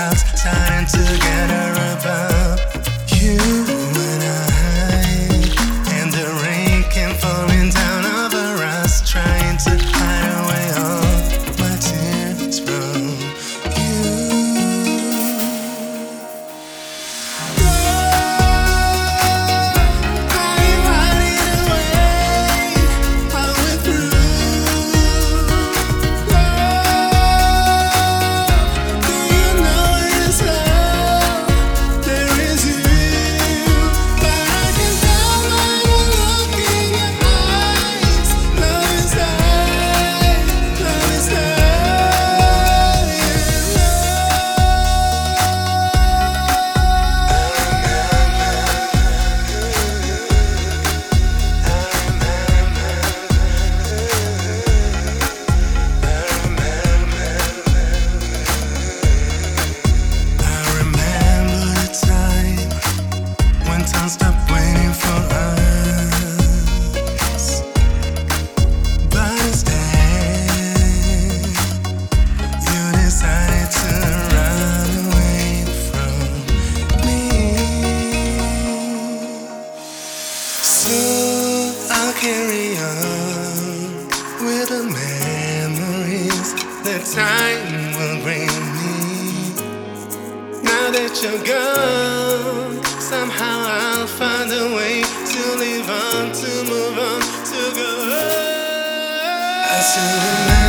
house. memories that time will bring me. Now that you're gone, somehow I'll find a way to live on, to move on, to go on. I.